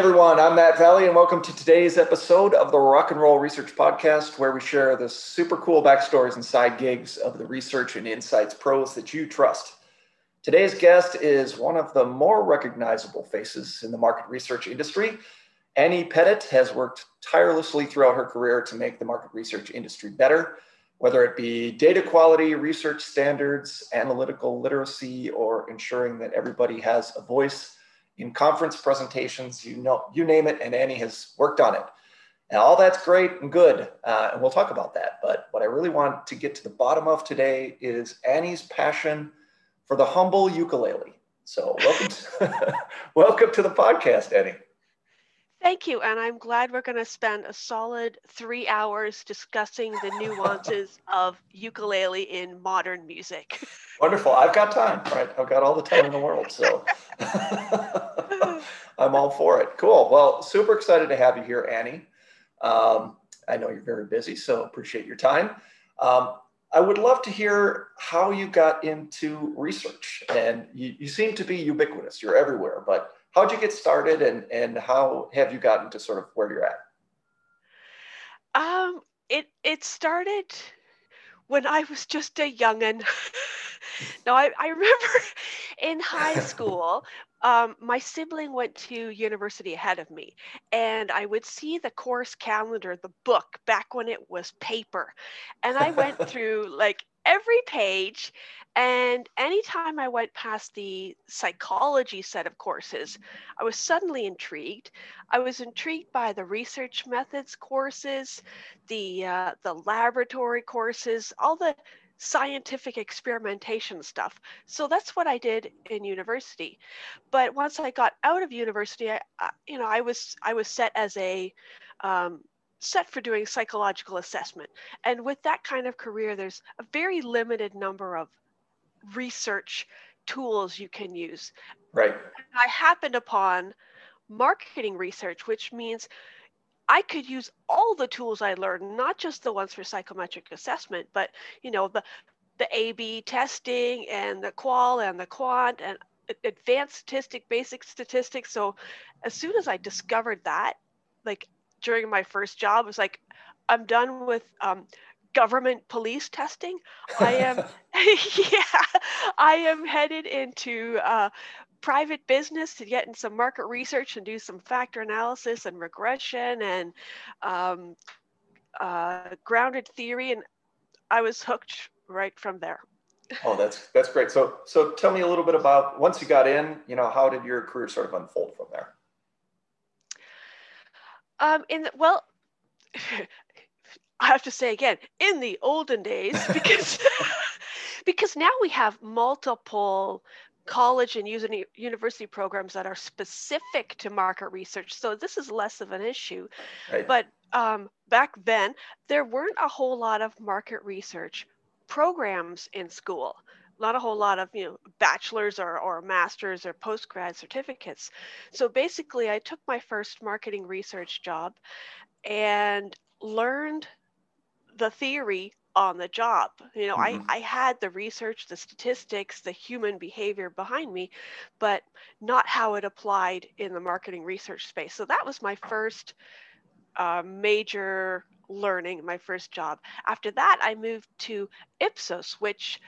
everyone, I'm Matt Valley, and welcome to today's episode of the Rock and Roll Research Podcast, where we share the super cool backstories and side gigs of the research and insights pros that you trust. Today's guest is one of the more recognizable faces in the market research industry. Annie Pettit has worked tirelessly throughout her career to make the market research industry better, whether it be data quality, research standards, analytical literacy, or ensuring that everybody has a voice in conference presentations, you know, you name it, and Annie has worked on it. And all that's great and good, uh, and we'll talk about that. But what I really want to get to the bottom of today is Annie's passion for the humble ukulele. So welcome, to, welcome to the podcast, Annie. Thank you. And I'm glad we're going to spend a solid three hours discussing the nuances of ukulele in modern music. Wonderful. I've got time, right? I've got all the time in the world. So I'm all for it. Cool. Well, super excited to have you here, Annie. Um, I know you're very busy, so appreciate your time. Um, I would love to hear how you got into research. And you, you seem to be ubiquitous, you're everywhere, but how'd you get started and, and how have you gotten to sort of where you're at? Um, it, it started when I was just a youngin'. no, I, I remember in high school, um, my sibling went to university ahead of me, and I would see the course calendar, the book, back when it was paper. And I went through like every page. And anytime I went past the psychology set of courses, I was suddenly intrigued. I was intrigued by the research methods courses, the uh, the laboratory courses, all the scientific experimentation stuff. So that's what I did in university. But once I got out of university, I, you know, I was I was set as a um, set for doing psychological assessment. And with that kind of career, there's a very limited number of research tools you can use. Right. I happened upon marketing research, which means I could use all the tools I learned, not just the ones for psychometric assessment, but you know the the A/B testing and the qual and the quant and advanced statistic, basic statistics. So as soon as I discovered that, like during my first job, it was like I'm done with um, government police testing. I am, yeah, I am headed into uh, private business to get in some market research and do some factor analysis and regression and um, uh, grounded theory. And I was hooked right from there. oh, that's that's great. So so tell me a little bit about once you got in, you know, how did your career sort of unfold from there? Um, in the, well, I have to say again, in the olden days, because because now we have multiple college and university programs that are specific to market research. So this is less of an issue. Right. But um, back then, there weren't a whole lot of market research programs in school. Not a whole lot of you know bachelor's or, or master's or postgrad certificates. So basically, I took my first marketing research job and learned the theory on the job. You know, mm-hmm. I, I had the research, the statistics, the human behavior behind me, but not how it applied in the marketing research space. So that was my first uh, major learning, my first job. After that, I moved to Ipsos, which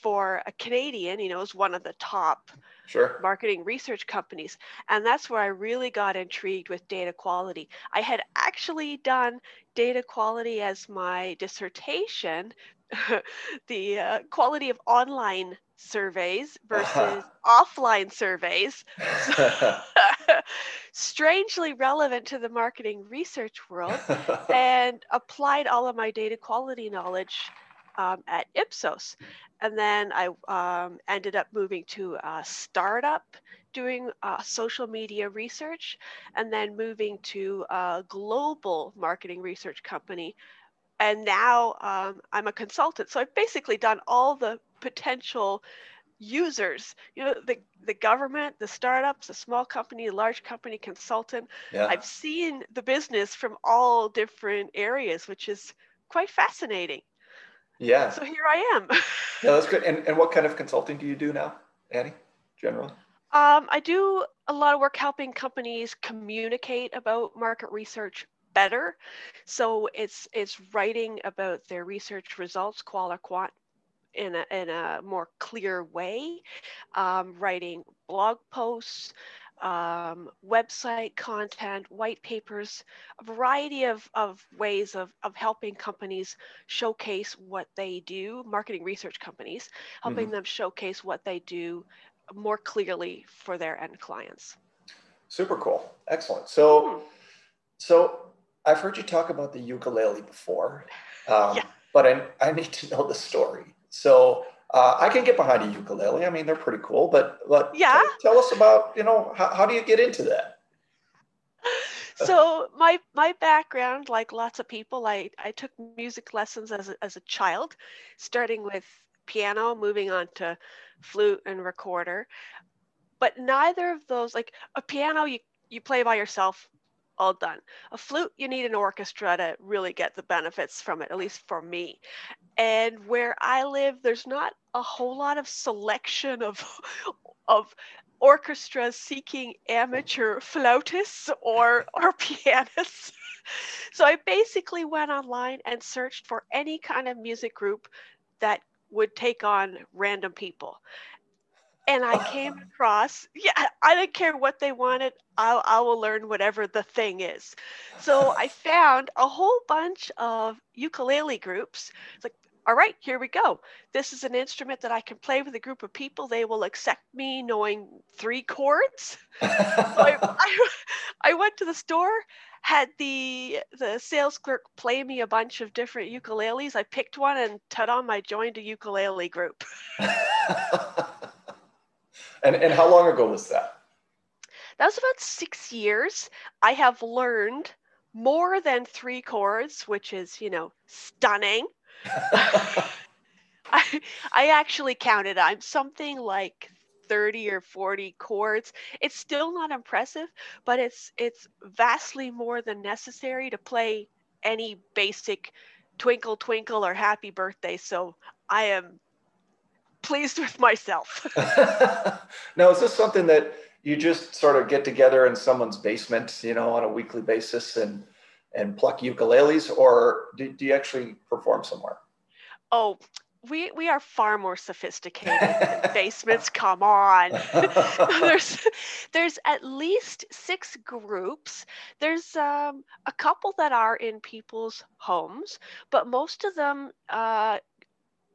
for a Canadian, you know, is one of the top sure. marketing research companies. And that's where I really got intrigued with data quality. I had actually done data quality as my dissertation, the uh, quality of online surveys versus uh-huh. offline surveys. strangely relevant to the marketing research world and applied all of my data quality knowledge um, at Ipsos. And then I um, ended up moving to a startup doing uh, social media research, and then moving to a global marketing research company. And now um, I'm a consultant. So I've basically done all the potential users you know the the government the startups the small company large company consultant yeah. i've seen the business from all different areas which is quite fascinating yeah. So here I am. yeah, that's good. And, and what kind of consulting do you do now, Annie, generally? Um, I do a lot of work helping companies communicate about market research better. So it's it's writing about their research results, qual or quant, in a, in a more clear way, um, writing blog posts, um, website content, white papers, a variety of, of ways of, of helping companies showcase what they do, marketing research companies, helping mm-hmm. them showcase what they do more clearly for their end clients. Super cool. Excellent. So, mm. so I've heard you talk about the ukulele before, um, yeah. but I, I need to know the story. So uh, I can get behind a ukulele. I mean, they're pretty cool, but, but yeah. tell, tell us about, you know, how, how do you get into that? so my my background like lots of people i i took music lessons as a, as a child starting with piano moving on to flute and recorder but neither of those like a piano you you play by yourself all done. A flute, you need an orchestra to really get the benefits from it, at least for me. And where I live, there's not a whole lot of selection of of orchestras seeking amateur flautists or or pianists. so I basically went online and searched for any kind of music group that would take on random people and I came across, yeah, I didn't care what they wanted. I'll, I will learn whatever the thing is. So I found a whole bunch of ukulele groups. It's like, all right, here we go. This is an instrument that I can play with a group of people. They will accept me knowing three chords. so I, I, I went to the store, had the the sales clerk play me a bunch of different ukuleles. I picked one and ta-da, I joined a ukulele group. And, and how long ago was that? That was about six years. I have learned more than three chords, which is, you know, stunning. I, I actually counted. I'm something like 30 or 40 chords. It's still not impressive, but it's it's vastly more than necessary to play any basic twinkle twinkle or happy birthday. So I am pleased with myself. now, is this something that you just sort of get together in someone's basement, you know, on a weekly basis and and pluck ukuleles, or do, do you actually perform somewhere? Oh, we we are far more sophisticated than basements. Come on, there's there's at least six groups. There's um, a couple that are in people's homes, but most of them uh,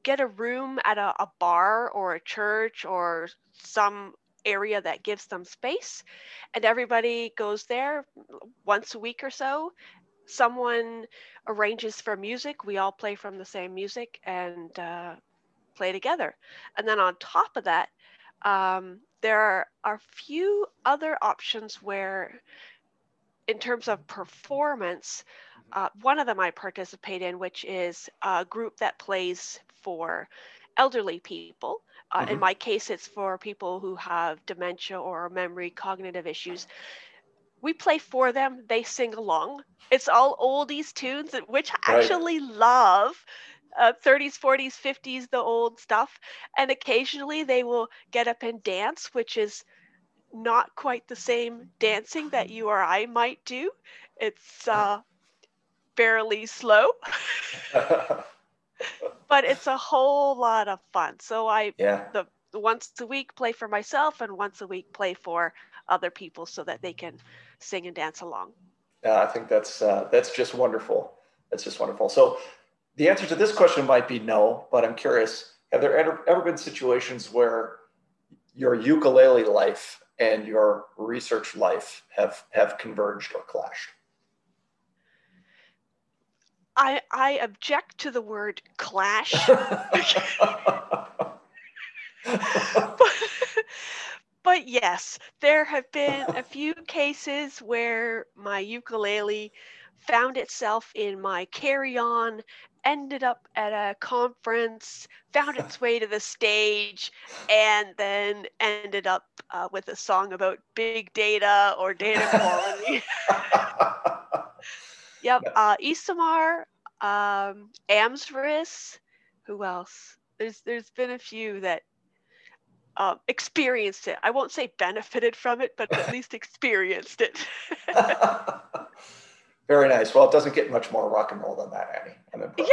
get a room at a, a bar or a church or some area that gives them space and everybody goes there once a week or so. Someone arranges for music. We all play from the same music and uh, play together. And then on top of that um, there are a few other options where in terms of performance uh, one of them I participate in, which is a group that plays for elderly people. Uh, mm-hmm. In my case, it's for people who have dementia or memory cognitive issues. We play for them, they sing along. It's all oldies tunes, which I actually love. Uh, 30s, 40s, 50s, the old stuff. And occasionally they will get up and dance, which is not quite the same dancing that you or I might do. It's uh, fairly slow. but it's a whole lot of fun. So I yeah. the once a week play for myself and once a week play for other people so that they can sing and dance along. Yeah, I think that's uh, that's just wonderful. That's just wonderful. So the answer to this question might be no, but I'm curious: Have there ever, ever been situations where your ukulele life and your research life have have converged or clashed? I I object to the word clash. but, but yes, there have been a few cases where my ukulele found itself in my carry-on, ended up at a conference, found its way to the stage, and then ended up uh, with a song about big data or data quality. Yep. Uh, ESOMAR, um, AMSRS. Who else? There's there's been a few that um, experienced it. I won't say benefited from it, but at least experienced it. Very nice. Well, it doesn't get much more rock and roll than that, Annie. I'm impressed.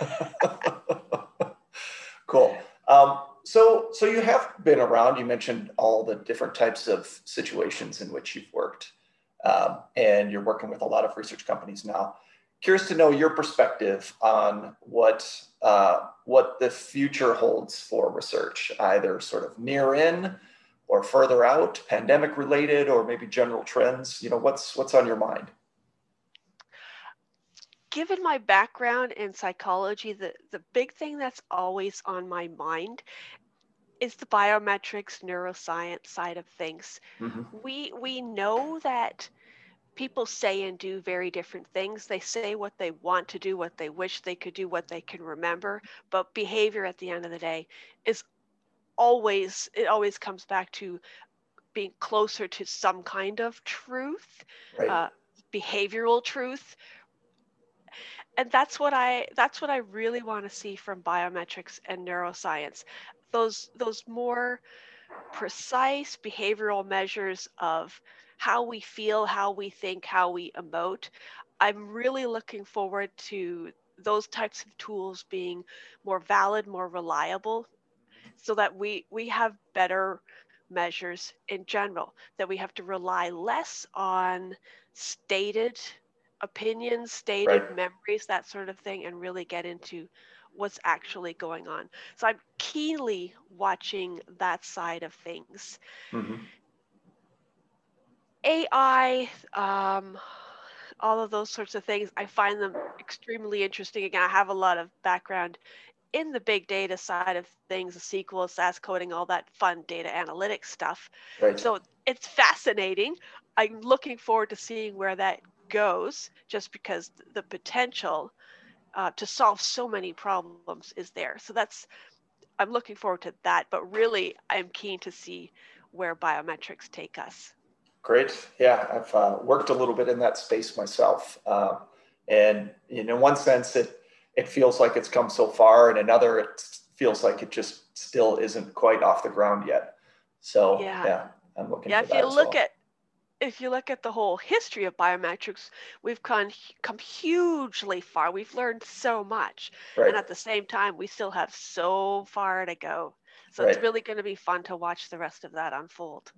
Yeah. cool. Um, so, so you have been around. You mentioned all the different types of situations in which you've worked, um, and you're working with a lot of research companies now. Curious to know your perspective on what uh, what the future holds for research, either sort of near in or further out, pandemic related, or maybe general trends. You know, what's what's on your mind? given my background in psychology, the, the big thing that's always on my mind is the biometrics neuroscience side of things. Mm-hmm. We we know that people say and do very different things. They say what they want to do, what they wish they could do, what they can remember, but behavior at the end of the day is always it always comes back to being closer to some kind of truth, right. uh, behavioral truth and that's what I that's what I really want to see from biometrics and neuroscience. Those those more precise behavioral measures of how we feel, how we think, how we emote. I'm really looking forward to those types of tools being more valid, more reliable, so that we we have better measures in general, that we have to rely less on stated opinions, stated right. memories, that sort of thing, and really get into what's actually going on. So I'm keenly watching that side of things. Mm-hmm. AI, um, all of those sorts of things, I find them extremely interesting. Again, I have a lot of background in the big data side of things, the SQL, SAS coding, all that fun data analytics stuff. Right. So it's fascinating. I'm looking forward to seeing where that goes just because the potential uh, to solve so many problems is there. So that's, I'm looking forward to that. But really, I'm keen to see where biometrics take us. Great. Yeah, I've uh, worked a little bit in that space myself. Uh, and in one sense, it, it feels like it's come so far, and another, it feels like it just still isn't quite off the ground yet. So, yeah, yeah I'm looking yeah, if you look well. at if you look at the whole history of biometrics, we've come, come hugely far. We've learned so much. Right. And at the same time, we still have so far to go. So right. it's really going to be fun to watch the rest of that unfold.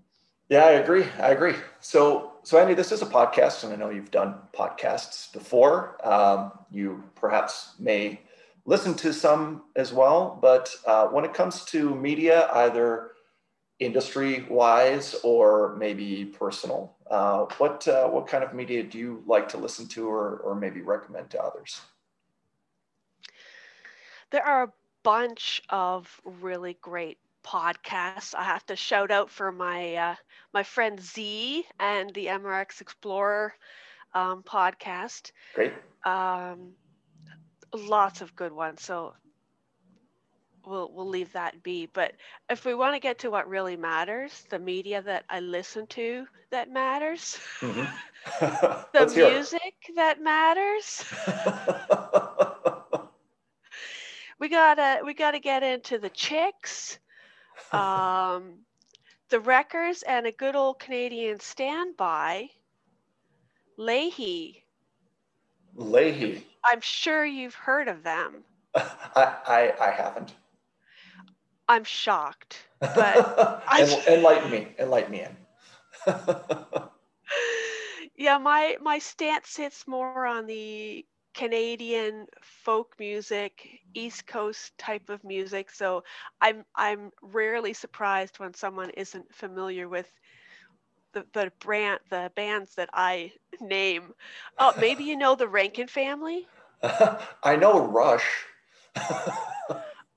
Yeah, I agree. I agree. So, so Andy, this is a podcast, and I know you've done podcasts before. Um, you perhaps may listen to some as well, but uh, when it comes to media, either industry wise or maybe personal? Uh, what, uh, what kind of media do you like to listen to or, or maybe recommend to others? There are a bunch of really great podcasts. I have to shout out for my uh, my friend Z and the MRX Explorer um, podcast. Great. Um, lots of good ones. So we'll we'll leave that be. But if we want to get to what really matters, the media that I listen to that matters, mm-hmm. the music that matters. we gotta we gotta get into the chicks, um, the wreckers, and a good old Canadian standby. Leahy. Leahy. I'm sure you've heard of them. I, I, I haven't. I'm shocked, but enlighten me, enlighten me in. yeah, my my stance sits more on the Canadian folk music, mm-hmm. East Coast type of music. So I'm I'm rarely surprised when someone isn't familiar with the, the brand the bands that I name. Oh, maybe you know the Rankin family? I know Rush.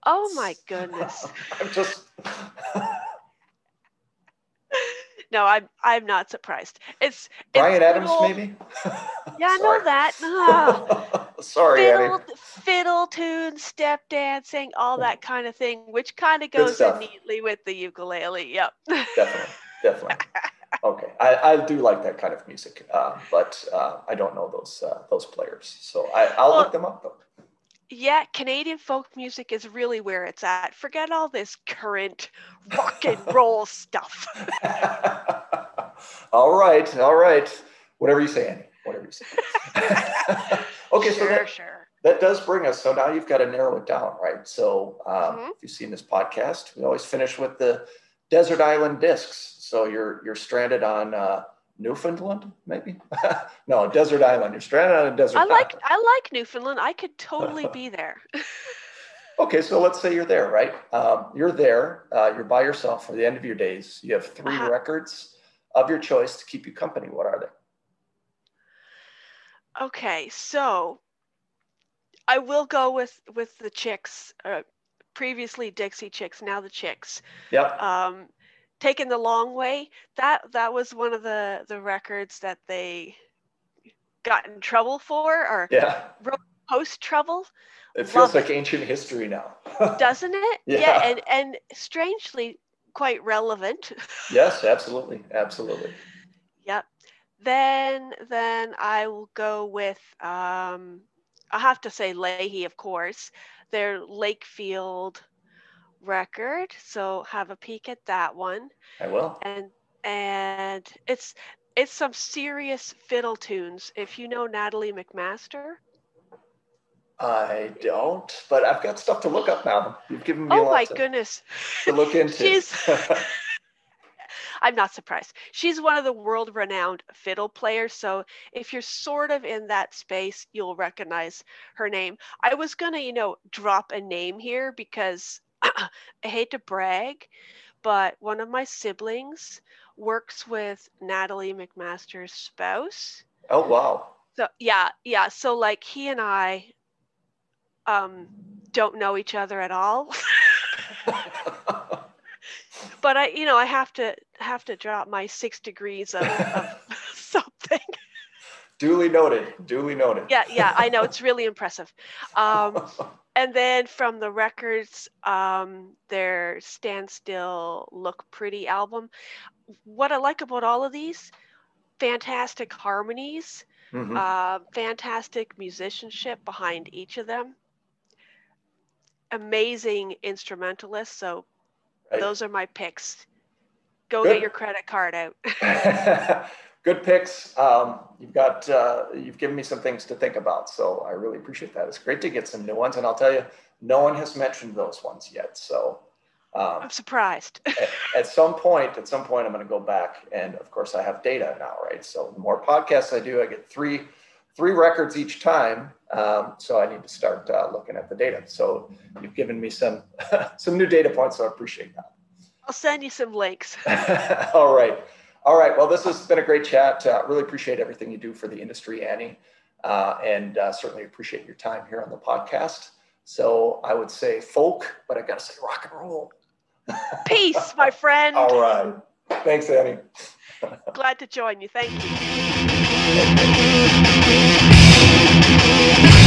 Oh my goodness. I'm just No, I'm I'm not surprised. It's, Bryan Adams old... maybe? yeah, I know that. Oh. Sorry, fiddle, Annie. fiddle tunes, step dancing, all that kind of thing, which kind of goes in neatly with the ukulele. Yep. definitely, definitely. Okay, I, I do like that kind of music, uh, but uh, I don't know those uh, those players, so I, I'll well, look them up though yeah, Canadian folk music is really where it's at. Forget all this current rock and roll stuff. All right, all right. Whatever you say, Annie. Whatever you say. okay, sure, so that, sure. that does bring us. So now you've got to narrow it down, right? So um, Mhm. if you've seen this podcast, we always finish with the desert island discs. So you're you're stranded on uh, Newfoundland, maybe? no, desert island. You're stranded on a desert I like island. I like Newfoundland. I could totally be there. Okay, so let's say you're there, right? Um, you're there. Uh, you're by yourself for the end of your days. You have 3 Uh-huh. records of your choice to keep you company. What are they? Okay, so I will go with with the chicks. Uh, previously Dixie Chicks, now the Chicks. Yep. Um, taking the long way. That that was one of the the records that they got in trouble for or Yeah. post trouble, It feels Love like ancient history now. doesn't it? Yeah. and and strangely quite relevant. yes, absolutely. Absolutely. Yep. Then then I will go with um I have to say Leahy, of course. Their Lakefield record. So have a peek at that one. I will. And and it's it's some serious fiddle tunes. If you know Natalie MacMaster. I don't, but I've got stuff to look up now. You've given me a Oh lot my to, goodness. to look into. She's I'm not surprised. She's one of the world renowned fiddle players. So if you're sort of in that space, you'll recognize her name. I was going to, you know, drop a name here because I hate to brag, but one of my siblings works with Natalie MacMaster's spouse. oh, wow. So yeah, yeah. So like he and I um don't know each other at all. but I, you know, I have to have to drop my six degrees of, of something. duly noted. Duly noted. Yeah, yeah, I know it's really impressive. Um, and then from the records, um, their "Stand Still Look Pretty" album. What I like about all of these, fantastic harmonies, Mhm. uh, fantastic musicianship behind each of them. Amazing instrumentalists. So Right. those are my picks. Go Good. get your credit card out. Good picks. Um, you've got uh, you've given me some things to think about, so I really appreciate that. It's great to get some new ones, and I'll tell you, no one has mentioned those ones yet. So um, I'm surprised. at, at some point, at some point, I'm going to go back, and of course, I have data now, right? So the more podcasts I do, I get three three records each time. Um, so I need to start uh, looking at the data. So you've given me some some new data points, so I appreciate that. I'll send you some links. All right. All right. Well, this has been a great chat. Uh, really appreciate everything you do for the industry, Annie, uh, and uh, certainly appreciate your time here on the podcast. So I would say folk, but I got to say rock and roll. Peace, my friend. All right. Thanks, Annie. Glad to join you. Thank you. Thank you.